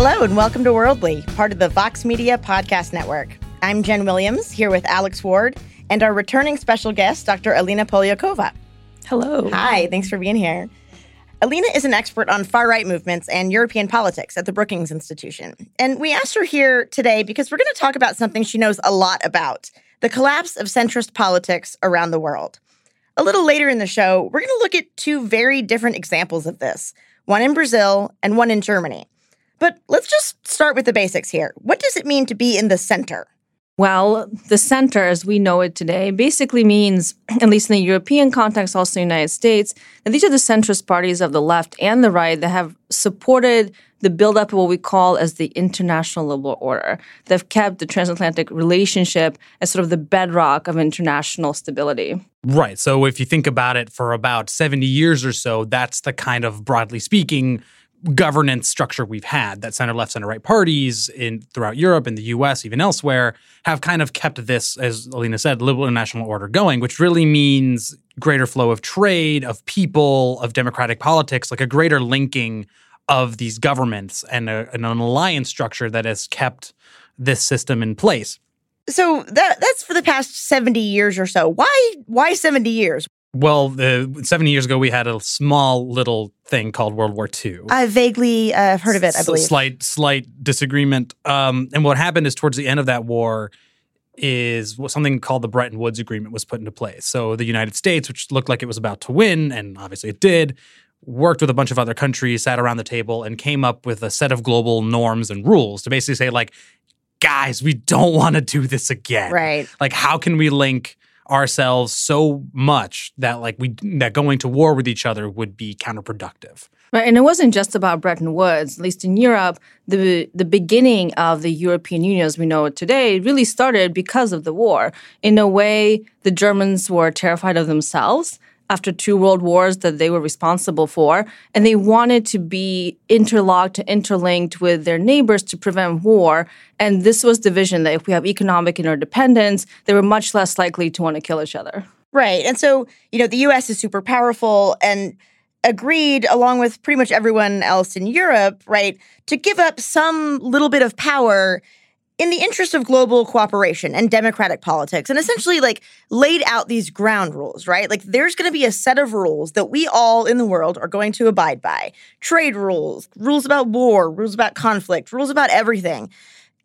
Hello, and welcome to Worldly, part of the Vox Media Podcast Network. I'm Jenn Williams, here with Alex Ward and our returning special guest, Dr. Alina Polyakova. Hello. Hi, thanks for being here. Alina is an expert on far right movements and European politics at the Brookings Institution. And we asked her here today because we're going to talk about something she knows a lot about the collapse of centrist politics around the world. A little later in the show, we're going to look at two very different examples of this one in Brazil and one in Germany. But let's just start with the basics here. What does it mean to be in the center? Well, the center, as we know it today, basically means, at least in the European context, also in the United States, that these are the centrist parties of the left and the right that have supported the buildup of what we call as the international liberal order. They've kept the transatlantic relationship as sort of the bedrock of international stability. Right. So if you think about it for about 70 years or so, that's the kind of, broadly speaking, governance structure we've had that center left center right parties in throughout Europe and the US even elsewhere have kind of kept this as Alina said liberal international order going which really means greater flow of trade of people of democratic politics like a greater linking of these governments and, a, an alliance structure that has kept this system in place. So that that's for the past 70 years or so. Why why 70 years well, uh, 70 years ago, we had a small little thing called World War II. I vaguely uh, heard of it, I believe. slight, slight disagreement. Um, and what happened is towards the end of that war, is something called the Bretton Woods Agreement was put into place. So the United States, which looked like it was about to win, and obviously it did, worked with a bunch of other countries, sat around the table, and came up with a set of global norms and rules to basically say, like, guys, we don't want to do this again. Right. Like, how can we link ourselves so much that like we that going to war with each other would be counterproductive. Right, and it wasn't just about Bretton Woods. At least in Europe, the the beginning of the European Union as we know it today really started because of the war. In a way, the Germans were terrified of themselves after two world wars that they were responsible for, and they wanted to be interlocked, interlinked with their neighbors to prevent war. And this was the vision that if we have economic interdependence, they were much less likely to want to kill each other. Right. And so, you know, the US is super powerful and agreed, along with pretty much everyone else in Europe, right, to give up some little bit of power in the interest of global cooperation and democratic politics and essentially like laid out these ground rules, right? Like there's going to be a set of rules that we all in the world are going to abide by. Trade rules, rules about war, rules about conflict, rules about everything.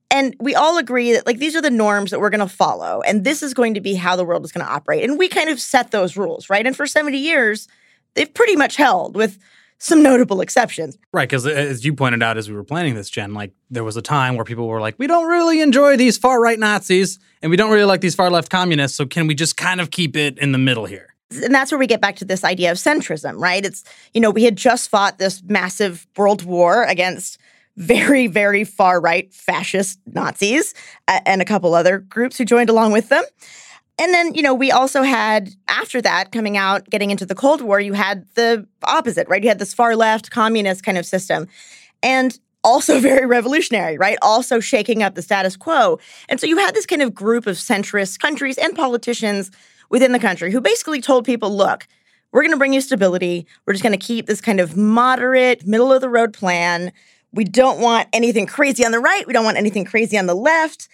And we all agree that like these are the norms that we're going to follow and this is going to be how the world is going to operate. And we kind of set those rules, right? And for 70 years, they've pretty much held with some notable exceptions. Right, because uh, as you pointed out as we were planning this, Jenn, like there was a time where people were like, we don't really enjoy these far right Nazis and we don't really like these far left communists. So can we just kind of keep it in the middle here? And that's where we get back to this idea of centrism, right? It's, you know, we had just fought this massive world war against very, very far right fascist Nazis and a couple other groups who joined along with them. And then, you know, we also had after that coming out, getting into the Cold War, you had the opposite, right? You had this far left communist kind of system. And also very revolutionary, right? Also shaking up the status quo. And so you had this kind of group of centrist countries and politicians within the country who basically told people, look, we're going to bring you stability. We're just going to keep this kind of moderate, middle of the road plan. We don't want anything crazy on the right. We don't want anything crazy on the left.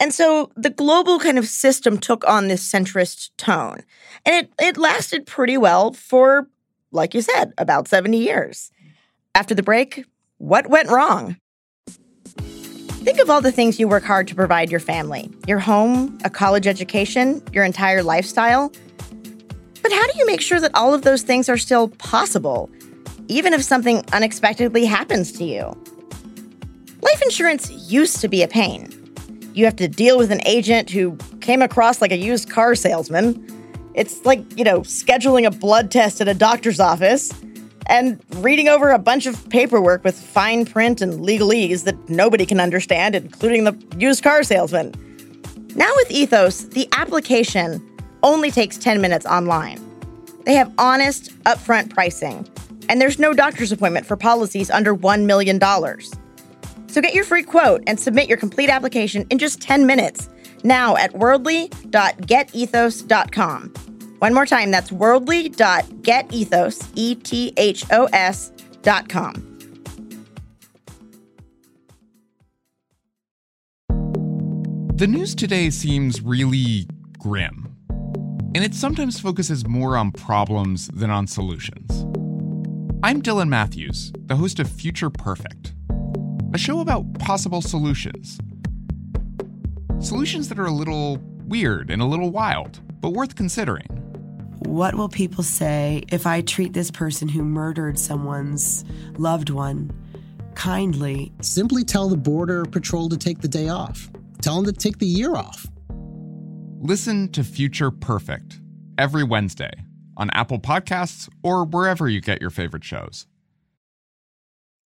And so the global kind of system took on this centrist tone. And it, it lasted pretty well for, like you said, about 70 years. After the break, what went wrong? Think of all the things you work hard to provide your family your home, a college education, your entire lifestyle. But how do you make sure that all of those things are still possible, even if something unexpectedly happens to you? Life insurance used to be a pain. You have to deal with an agent who came across like a used car salesman. It's like, you know, scheduling a blood test at a doctor's office and reading over a bunch of paperwork with fine print and legalese that nobody can understand, including the used car salesman. Now with Ethos, the application only takes 10 minutes online. They have honest, upfront pricing, and there's no doctor's appointment for policies under $1 million. So get your free quote and submit your complete application in just 10 minutes now at worldly.getethos.com. One more time, that's worldly.getethos, E T H O S, dot com. The news today seems really grim, and it sometimes focuses more on problems than on solutions. I'm Dylan Matthews, the host of Future Perfect a show about possible solutions. Solutions that are a little weird and a little wild, but worth considering. What will people say if I treat this person who murdered someone's loved one kindly? Simply tell the Border Patrol to take the day off. Tell them to take the year off. Listen to Future Perfect every Wednesday on Apple Podcasts or wherever you get your favorite shows.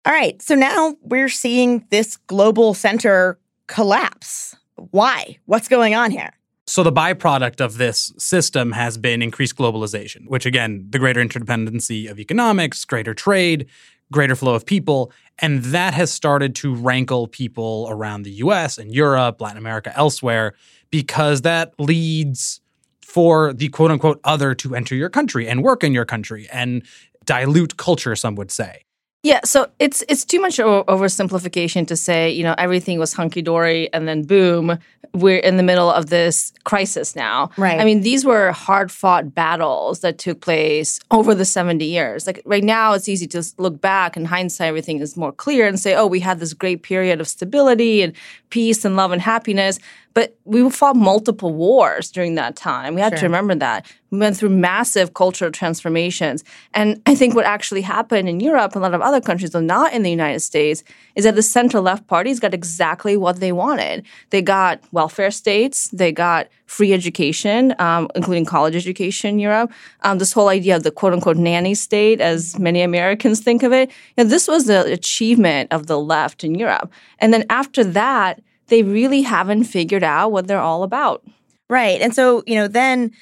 All right. So now we're seeing this global center collapse. Why? What's going on here? So the byproduct of this system has been increased globalization, which again, the greater interdependency of economics, greater trade, greater flow of people, and that has started to rankle people around the US and Europe, Latin America, elsewhere, because that leads for the quote unquote other to enter your country and work in your country and dilute culture, some would say. Yeah, so it's it's too much oversimplification to say you know everything was hunky dory and then boom, we're in the middle of this crisis now. Right. I mean, these were hard fought battles that took place over the seventy years. Like right now, it's easy to look back in hindsight, everything is more clear and say, oh, we had this great period of stability and peace and love and happiness. But we fought multiple wars during that time. We had sure. to remember that. We went through massive cultural transformations. And I think what actually happened in Europe and a lot of other countries, though not in the United States, is that the center left parties got exactly what they wanted. They got welfare states, they got free education, um, including college education in Europe. Um, this whole idea of the quote unquote nanny state, as many Americans think of it, you know, this was the achievement of the left in Europe. And then after that, they really haven't figured out what they're all about. Right. And so, you know, then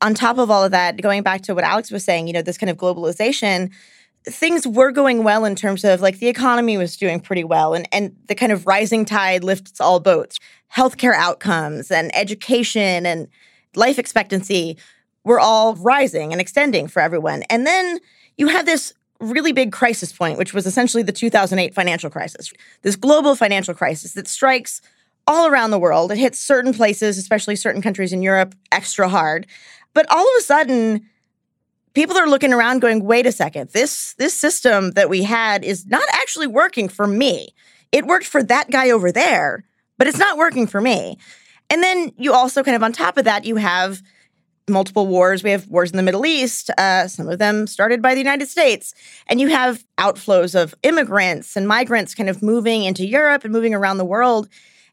on top of all of that, going back to what Alex was saying, you know, this kind of globalization, things were going well in terms of like the economy was doing pretty well and, and the kind of rising tide lifts all boats. Healthcare outcomes and education and life expectancy were all rising and extending for everyone. And then you had this really big crisis point, which was essentially the 2008 financial crisis. This global financial crisis that strikes all around the world. It hits certain places, especially certain countries in Europe, extra hard. But all of a sudden, people are looking around going, wait a second, this, this system that we had is not actually working for me. It worked for that guy over there, but it's not working for me. And then you also kind of on top of that, you have multiple wars. We have wars in the Middle East, uh, some of them started by the United States. And you have outflows of immigrants and migrants kind of moving into Europe and moving around the world.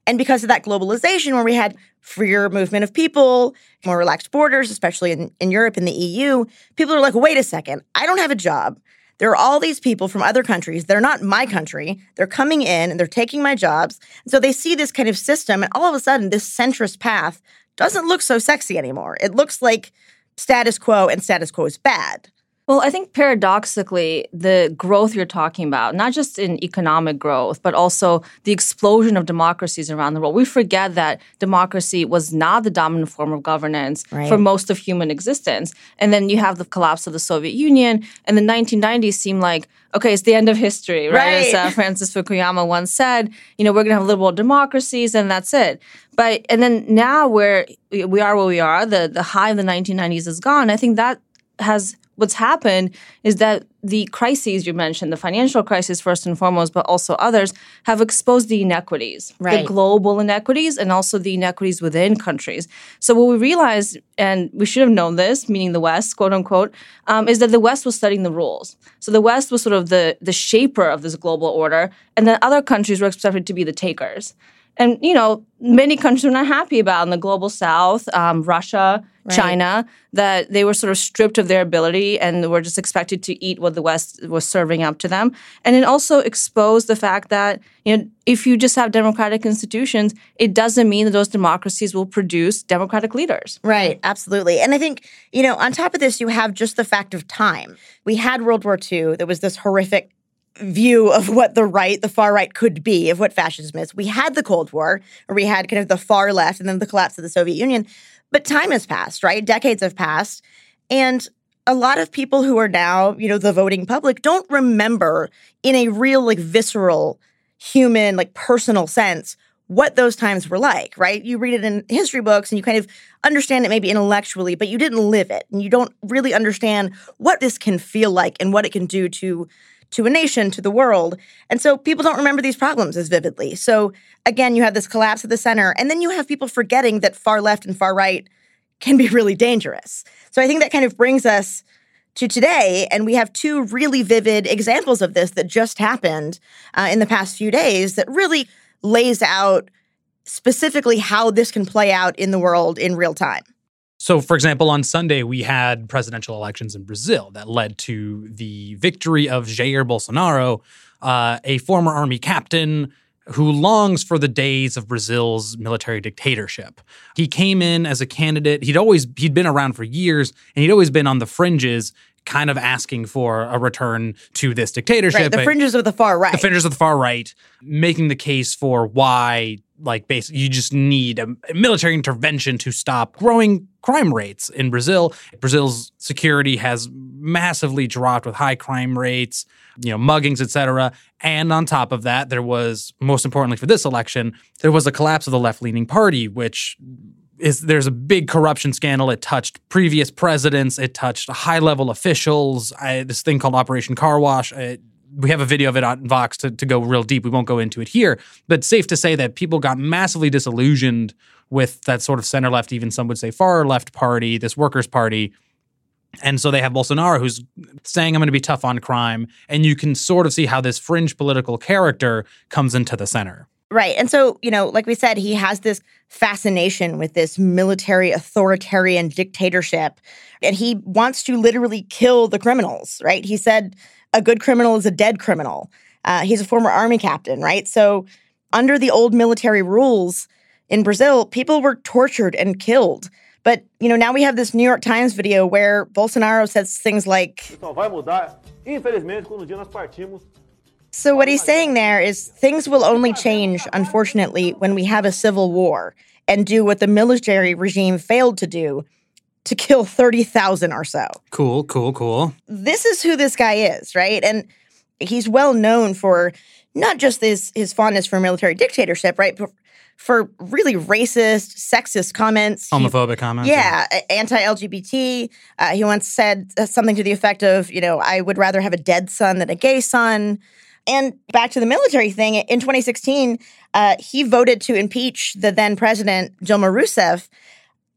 And because of that globalization, where we had freer movement of people, more relaxed borders, especially in, in Europe and the EU, people are like, wait a second, I don't have a job. There are all these people from other countries. They're not my country. They're coming in and they're taking my jobs. And so they see this kind of system, and all of a sudden, this centrist path doesn't look so sexy anymore. It looks like status quo, and status quo is bad. Well, I think paradoxically, the growth you're talking about, not just in economic growth, but also the explosion of democracies around the world, we forget that democracy was not the dominant form of governance right. for most of human existence. And then you have the collapse of the Soviet Union, and the 1990s seem like, okay, it's the end of history, right? right. As uh, Francis Fukuyama once said, you know, we're going to have liberal democracies, and that's it. But and then now where we are where we are, the the high of the 1990s is gone. I think that has what's happened is that the crises you mentioned, the financial crisis first and foremost, but also others, have exposed the inequities, right. the global inequities, and also the inequities within countries. So what we realized, and we should have known this, meaning the West, quote unquote, um, is that the West was studying the rules. So the West was sort of the the shaper of this global order, and then other countries were expected to be the takers and you know many countries were not happy about in the global south um, russia right. china that they were sort of stripped of their ability and were just expected to eat what the west was serving up to them. And it also exposed the fact that you know if you just have democratic institutions it doesn't mean that those democracies will produce democratic leaders. Right. Absolutely. And i think you know on top of this you have just the fact of time. We had world war ii there was this horrific view of what the right, the far right could be, of what fascism is. We had the Cold War, or we had kind of the far left, and then the collapse of the Soviet Union. But time has passed, right? Decades have passed. And a lot of people who are now, you know, the voting public don't remember in a real, like, visceral, human, like, personal sense what those times were like, right? You read it in history books and you kind of understand it maybe intellectually, but you didn't live it. And you don't really understand what this can feel like and what it can do to to a nation, to the world. And so people don't remember these problems as vividly. So again, you have this collapse of the center, and then you have people forgetting that far left and far right can be really dangerous. So I think that kind of brings us to today, and we have two really vivid examples of this that just happened uh, in the past few days that really lays out specifically how this can play out in the world in real time. So, for example, on Sunday, we had presidential elections in Brazil that led to the victory of Jair Bolsonaro, uh, a former army captain who longs for the days of Brazil's military dictatorship. He came in as a candidate. He'd always he'd been around for years and he'd always been on the fringes kind of asking for a return to this dictatorship. Right, the fringes of the far right. The fringes of the far right, making the case for why, like, basically, you just need a military intervention to stop growing crime rates in Brazil. Brazil's security has massively dropped with high crime rates, you know, muggings, etc. And on top of that, there was, most importantly for this election, there was a collapse of the left-leaning party, which is there's a big corruption scandal. It touched previous presidents. It touched high level officials. I, this thing called Operation Car Wash. I, we have a video of it on Vox to, to go real deep. We won't go into it here, but safe to say that people got massively disillusioned with that sort of center left, even some would say far left party, this workers' party. And so they have Bolsonaro who's saying, I'm going to be tough on crime. And you can sort of see how this fringe political character comes into the center. Right. And so, you know, like we said, he has this fascination with this military authoritarian dictatorship. And he wants to literally kill the criminals, right? He said a good criminal is a dead criminal. Uh, he's a former army captain, right? So, under the old military rules in Brazil, people were tortured and killed. But, you know, now we have this New York Times video where Bolsonaro says things like, so, what he's saying there is things will only change, unfortunately, when we have a civil war and do what the military regime failed to do to kill 30,000 or so. Cool, cool, cool. This is who this guy is, right? And he's well known for not just his, his fondness for military dictatorship, right? But for really racist, sexist comments. Homophobic he, comments. Yeah, yeah. anti LGBT. Uh, he once said something to the effect of, you know, I would rather have a dead son than a gay son. And back to the military thing, in 2016, uh, he voted to impeach the then president, Dilma Rousseff.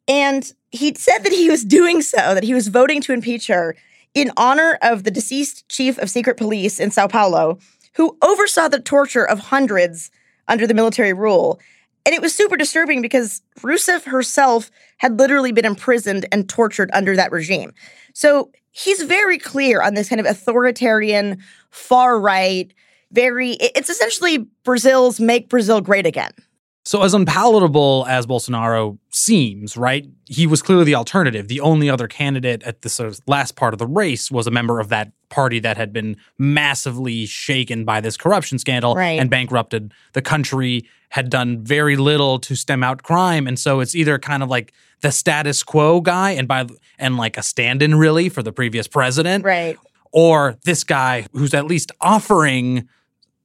And he said that he was doing so, that he was voting to impeach her in honor of the deceased chief of secret police in Sao Paulo, who oversaw the torture of hundreds under the military rule. And it was super disturbing because Rousseff herself had literally been imprisoned and tortured under that regime. So he's very clear on this kind of authoritarian, far right, very, it's essentially Brazil's make Brazil great again. So, as unpalatable as Bolsonaro seems, right? He was clearly the alternative. The only other candidate at the sort of last part of the race was a member of that party that had been massively shaken by this corruption scandal right. and bankrupted the country, had done very little to stem out crime. And so it's either kind of like the status quo guy and by and like a stand-in really for the previous president. Right. Or this guy who's at least offering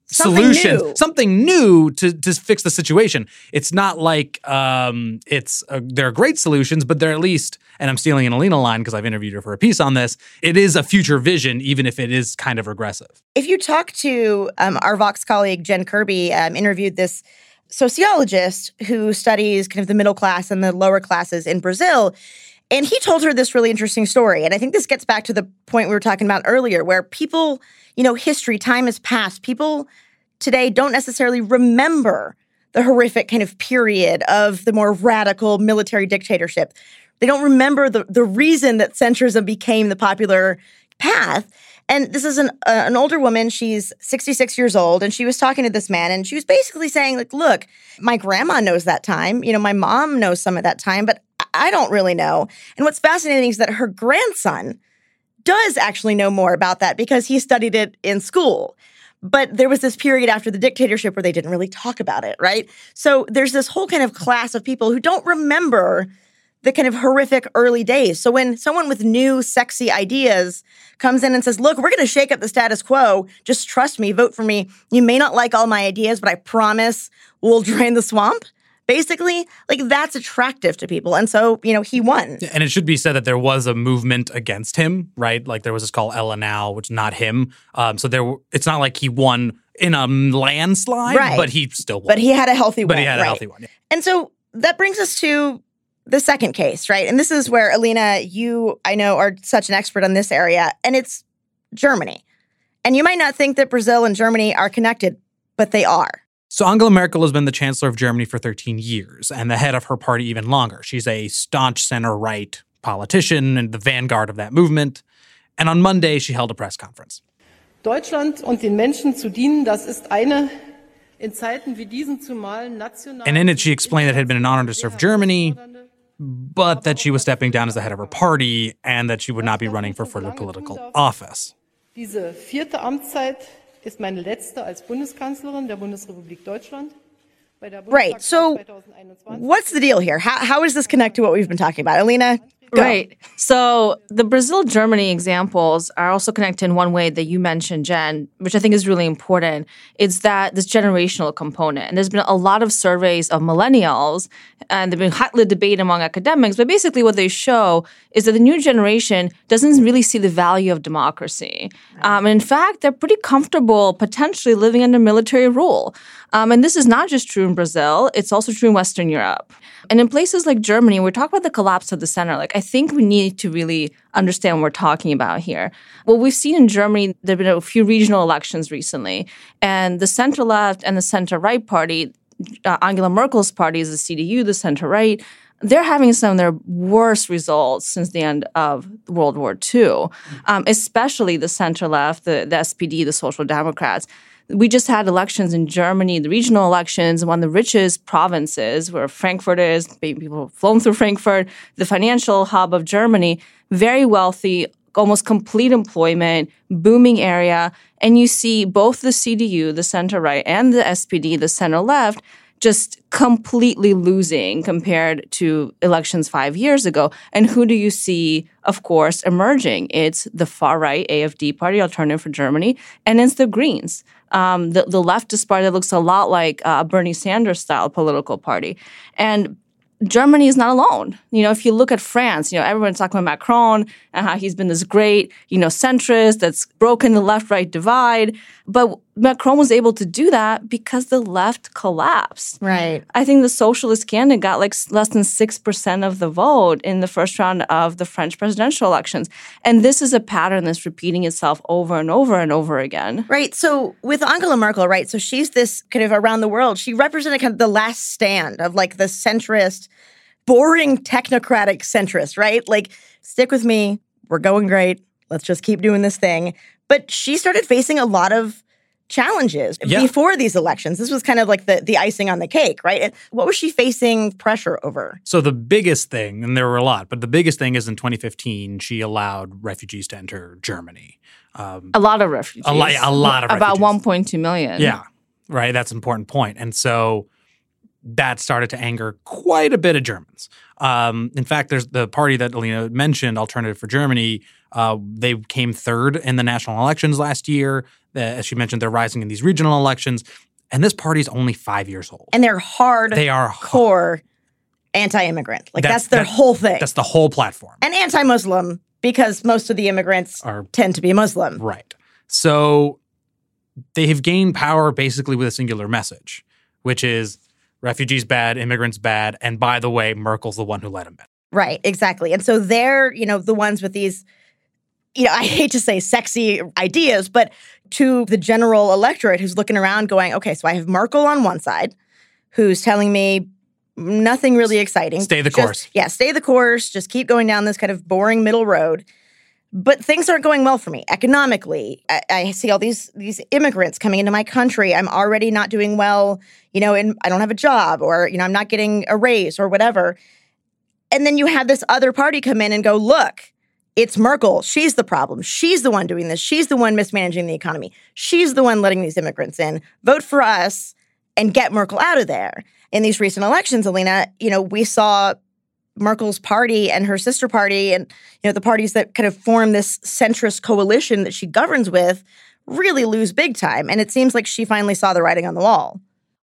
something solutions, new. something new to to fix the situation. It's not like um, it's a, they're great solutions, but they're at least. And I'm stealing an Alina line because I've interviewed her for a piece on this. It is a future vision, even if it is kind of regressive. If you talk to um, our Vox colleague Jen Kirby, um, interviewed this sociologist who studies kind of the middle class and the lower classes in Brazil. And he told her this really interesting story. And I think this gets back to the point we were talking about earlier, where people, you know, history, time has passed. People today don't necessarily remember the horrific kind of period of the more radical military dictatorship. They don't remember the, the reason that centrism became the popular path. And this is an uh, an older woman. She's 66 years old, and she was talking to this man, and she was basically saying, like, look, my grandma knows that time. You know, my mom knows some of that time, but I don't really know. And what's fascinating is that her grandson does actually know more about that because he studied it in school. But there was this period after the dictatorship where they didn't really talk about it, right? So there's this whole kind of class of people who don't remember the kind of horrific early days. So when someone with new sexy ideas comes in and says, "Look, we're going to shake up the status quo. Just trust me, vote for me. You may not like all my ideas, but I promise we'll drain the swamp." Basically, like that's attractive to people. And so, you know, he won. And it should be said that there was a movement against him, right? Like there was this called Ele Não, which is not him. Um, so there, it's not like he won in a landslide, Right. but he still won. But he had a healthy one. But he had a right. healthy one. And so that brings us to the second case, right? And this is where Alina, you I know are such an expert on this area, and it's Germany. And you might not think that Brazil and Germany are connected, but they are. So Angela Merkel has been the chancellor of Germany for 13 years and the head of her party even longer. She's a staunch center right politician and the vanguard of that movement. And on Monday, she held a press conference. Deutschland und den Menschen zu dienen, das ist eine in Zeiten wie diesen zumal national. And in it, she explained that it had been an honor to serve Germany, but that she was stepping down as the head of her party and that she would not be running for further political office. Diese vierte Amtszeit ist meine letzte als Bundeskanzlerin der Bundesrepublik Deutschland. Right. So what's the deal here? How, how does this connect to what we've been talking about? Alina? Go. Right. So the Brazil Germany examples are also connected in one way that you mentioned, Jenn, which I think is really important. It's that this generational component. And there's been a lot of surveys of millennials, and they've been hotly debated among academics. But basically, what they show is that the new generation doesn't really see the value of democracy. Um, and in fact, they're pretty comfortable potentially living under military rule. Um, and this is not just true in Brazil, it's also true in Western Europe. And in places like Germany, we talk about the collapse of the center. Like, I think we need to really understand what we're talking about here. What we've seen in Germany, there have been a few regional elections recently, and the center left and the center right party, uh, Angela Merkel's party is the CDU, the center right, they're having some of their worst results since the end of World War II, um, especially the center left, the, the SPD, the Social Democrats. We just had elections in Germany, the regional elections, one of the richest provinces where Frankfurt is. People have flown through Frankfurt, the financial hub of Germany, very wealthy, almost complete employment, booming area. And you see both the CDU, the center right, and the SPD, the center left, just completely losing compared to elections five years ago. And who do you see, of course, emerging? It's the far right AFD party, Alternative for Germany, and it's the Greens. Um, the, the leftist party that looks a lot like uh, a Bernie Sanders style political party. And Germany is not alone. You know, if you look at France, you know, everyone's talking about Macron and how he's been this great, you know, centrist that's broken the left-right divide. But Macron was able to do that because the left collapsed. Right. I think the socialist candidate got like less than 6% of the vote in the first round of the French presidential elections. And this is a pattern that's repeating itself over and over and over again. Right. So with Angela Merkel, right? So she's this kind of around the world. She represented kind of the last stand of like the centrist, boring technocratic centrist, right? Like, stick with me. We're going great. Let's just keep doing this thing. But she started facing a lot of challenges Yeah. before these elections. This was kind of like the the icing on the cake, right? What was she facing pressure over? So the biggest thing, and there were a lot, but the biggest thing is in 2015, she allowed refugees to enter Germany. Um, A lot of refugees. A lot- a lot of About refugees. 1.2 million. yeah, right. That's an important point. And so that started to anger quite a bit of Germans. Um, in fact, there's the party that Alina mentioned, Alternative for Germany. Uh, they came third in the national elections last year. As she mentioned, they're rising in these regional elections. And this party's only five years old. And they're hard they are core anti-immigrant. Like that's, That's- their that- whole thing. That's the whole platform. and anti-Muslim because most of the immigrants Are tend to be Muslim. Right. So they have gained power basically with a singular message, which is refugees bad, immigrants bad, and by the way, Merkel's the one who let them in. Right, exactly. And so they're, you know, the ones with these, you know, I hate to say sexy ideas, but to the general electorate who's looking around going, okay, so I have Merkel on one side who's telling me nothing really exciting. Stay the Just- course. Yeah, stay the course. Just keep going down this kind of boring middle road. But things aren't going well for me economically. I, I see all these these immigrants coming into my country. I'm already not doing well, you know, and I don't have a job, or you know, I'm not getting a raise or whatever. And then you have this other party come in and go, look, it's Merkel. She's the problem. She's the one doing this. She's the one mismanaging the economy. She's the one letting these immigrants in. Vote for us and get Merkel out of there. In these recent elections, Alina, you know, we saw Merkel's party and her sister party and you know the parties that kind of form this centrist coalition that she governs with really lose big time. And it seems like she finally saw the writing on the wall.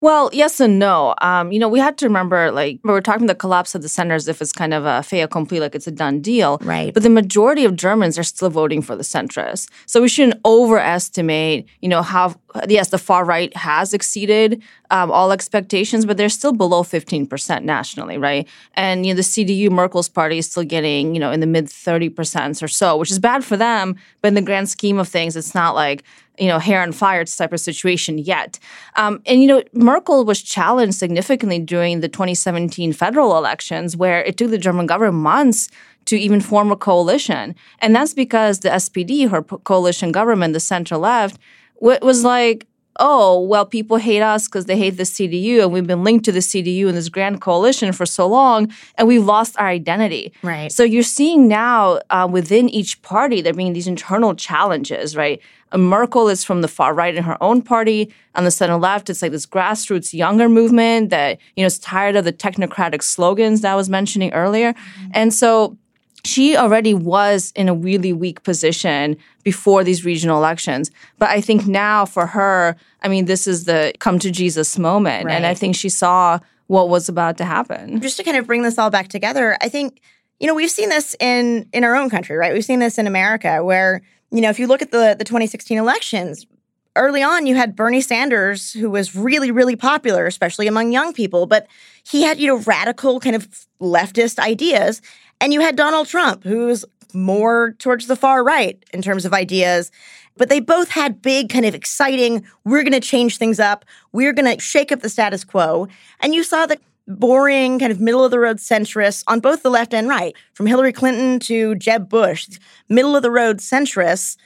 Well, yes and no. Um, you know, we had to remember, like, we are talking the collapse of the center as if it's kind of a fait accompli, like it's a done deal. Right. But the majority of Germans are still voting for the centrists. So we shouldn't overestimate, you know, how, yes, the far right has exceeded um, all expectations, but they're still below 15% nationally, right? And, you know, the CDU, Merkel's party, is still getting, you know, in the mid 30% or so, which is bad for them. But in the grand scheme of things, it's not like, you know, hair and fire type of situation yet. Um, and, you know, Merkel was challenged significantly during the 2017 federal elections, where it took the German government months to even form a coalition. And that's because the SPD, her coalition government, the center left, was like, oh, well, people hate us because they hate the CDU, and we've been linked to the CDU in this grand coalition for so long, and we've lost our identity. Right. So you're seeing now uh, within each party there being these internal challenges, right? Uh, Merkel is from the far right in her own party. On the center left, it's like this grassroots younger movement that you know is tired of the technocratic slogans that I was mentioning earlier, mm-hmm. and so she already was in a really weak position before these regional elections. But I think now for her, I mean, this is the come to Jesus moment. Right. And I think she saw what was about to happen. Just to kind of bring this all back together, I think, you know, we've seen this in in our own country, right? We've seen this in America where, you know, if you look at the the 2016 elections, early on you had Bernie Sanders who was really really popular especially among young people but he had you know radical kind of leftist ideas and you had Donald Trump, who's more towards the far right in terms of ideas. But they both had big, kind of exciting, we're going to change things up. We're going to shake up the status quo. And you saw the boring, kind of middle of the road centrists on both the left and right, from Hillary Clinton to Jeb Bush, middle of the road centrists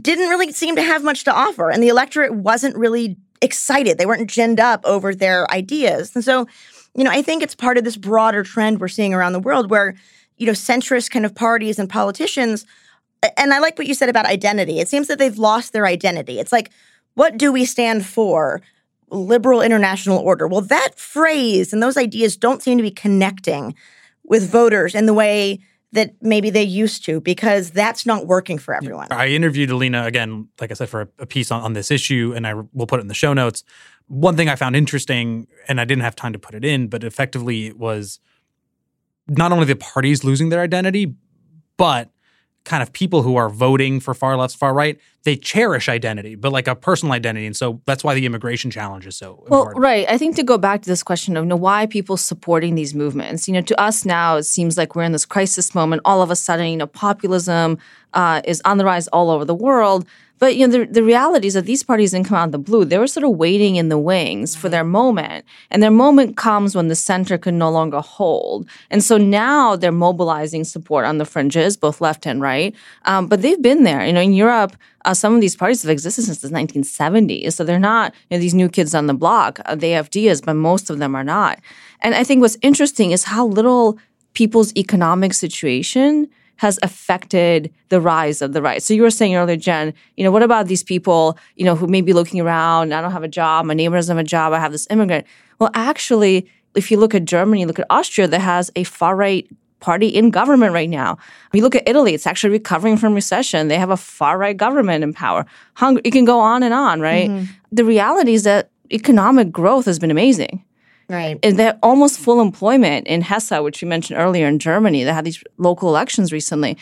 didn't really seem to have much to offer. And the electorate wasn't really excited. They weren't ginned up over their ideas. And so you know, I think it's part of this broader trend we're seeing around the world where, you know, centrist kind of parties and politicians, and I like what you said about identity. It seems that they've lost their identity. It's like, what do we stand for? Liberal international order. Well, that phrase and those ideas don't seem to be connecting with voters in the way that maybe they used to because that's not working for everyone. I interviewed Alina again, like I said, for a, piece on, on this issue, and I will put it in the show notes one thing I found interesting, and I didn't have time to put it in, but effectively it was not only the parties losing their identity, but kind of people who are voting for far left, far right, they cherish identity, but like a personal identity. And so that's why the immigration challenge is so well, important. right. I think to go back to this question of you know, why people supporting these movements, you know, to us now, it seems like we're in this crisis moment. All of a sudden, you know, populism uh, is on the rise all over the world. But you know, the, the reality is that these parties didn't come out of the blue. They were sort of waiting in the wings for their moment. And their moment comes when the center can no longer hold. And so now they're mobilizing support on the fringes, both left and right. Um, but they've been there. You know, in Europe, uh, some of these parties have existed since the 1970s. So they're not you know, these new kids on the block. Uh, they have ideas, but most of them are not. And I think what's interesting is how little people's economic situation has affected the rise of the right. So you were saying earlier, Jenn, you know, what about these people, you know, who may be looking around, I don't have a job, my neighbor doesn't have a job, I have this immigrant. Well, actually, if you look at Germany, look at Austria, that has a far right party in government right now. You look at Italy, it's actually recovering from recession. They have a far right government in power. Hungary, you can go on and on, right? Mm-hmm. The reality is that economic growth has been amazing. Right. And they're almost full employment in Hesse, which you mentioned earlier in Germany. They had these local elections recently.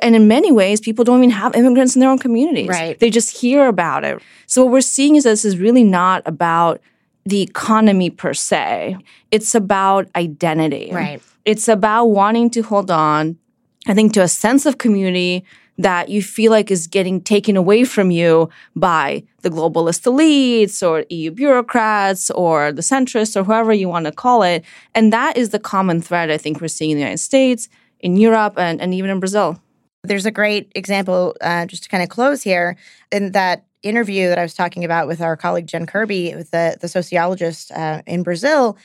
And in many ways, people don't even have immigrants in their own communities. Right. They just hear about it. So what we're seeing is that this is really not about the economy per se. It's about identity. Right. It's about wanting to hold on, I think, to a sense of community that you feel like is getting taken away from you by the globalist elites or EU bureaucrats or the centrists or whoever you want to call it. And that is the common thread I think we're seeing in the United States, in Europe, and, and even in Brazil. There's a great example, uh, just to kind of close here, in that interview that I was talking about with our colleague Jen Kirby, with the, the sociologist uh, in Brazil,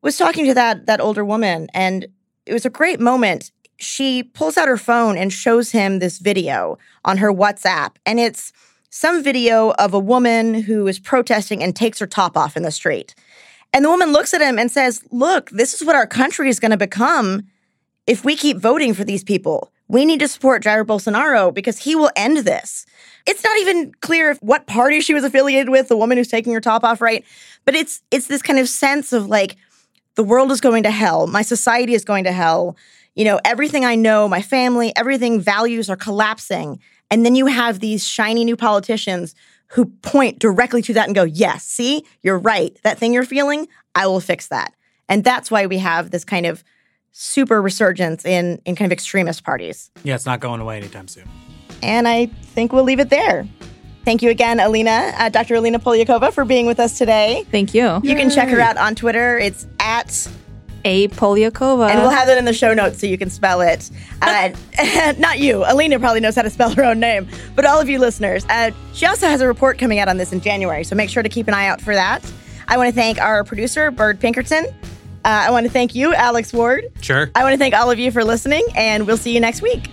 was talking to that that older woman, and it was a great moment she pulls out her phone and shows him this video on her WhatsApp. And it's some video of a woman who is protesting and takes her top off in the street. And the woman looks at him and says, Look, this is what our country is going to become if we keep voting for these people. We need to support Jair Bolsonaro because he will end this. It's not even clear what party she was affiliated with, the woman who's taking her top off, right? But it's it's this kind of sense of like the world is going to hell, my society is going to hell. You know, everything I know, my family, everything values are collapsing. And then you have these shiny new politicians who point directly to that and go, Yes, see, you're right. That thing you're feeling, I will fix that. And that's why we have this kind of super resurgence in, in kind of extremist parties. Yeah, it's not going away anytime soon. And I think we'll leave it there. Thank you again, Alina, uh, Dr. Alina Polyakova, for being with us today. Thank you. You can check her out on Twitter. It's at A Polyakova. and we'll have it in the show notes so you can spell it. Uh, not you. Alina probably knows how to spell her own name, but all of you listeners. Uh, she also has a report coming out on this in January, so make sure to keep an eye out for that. I want to thank our producer, Byrd Pinkerton. Uh, I want to thank you, Alex Ward. Sure. I want to thank all of you for listening, and we'll see you next week.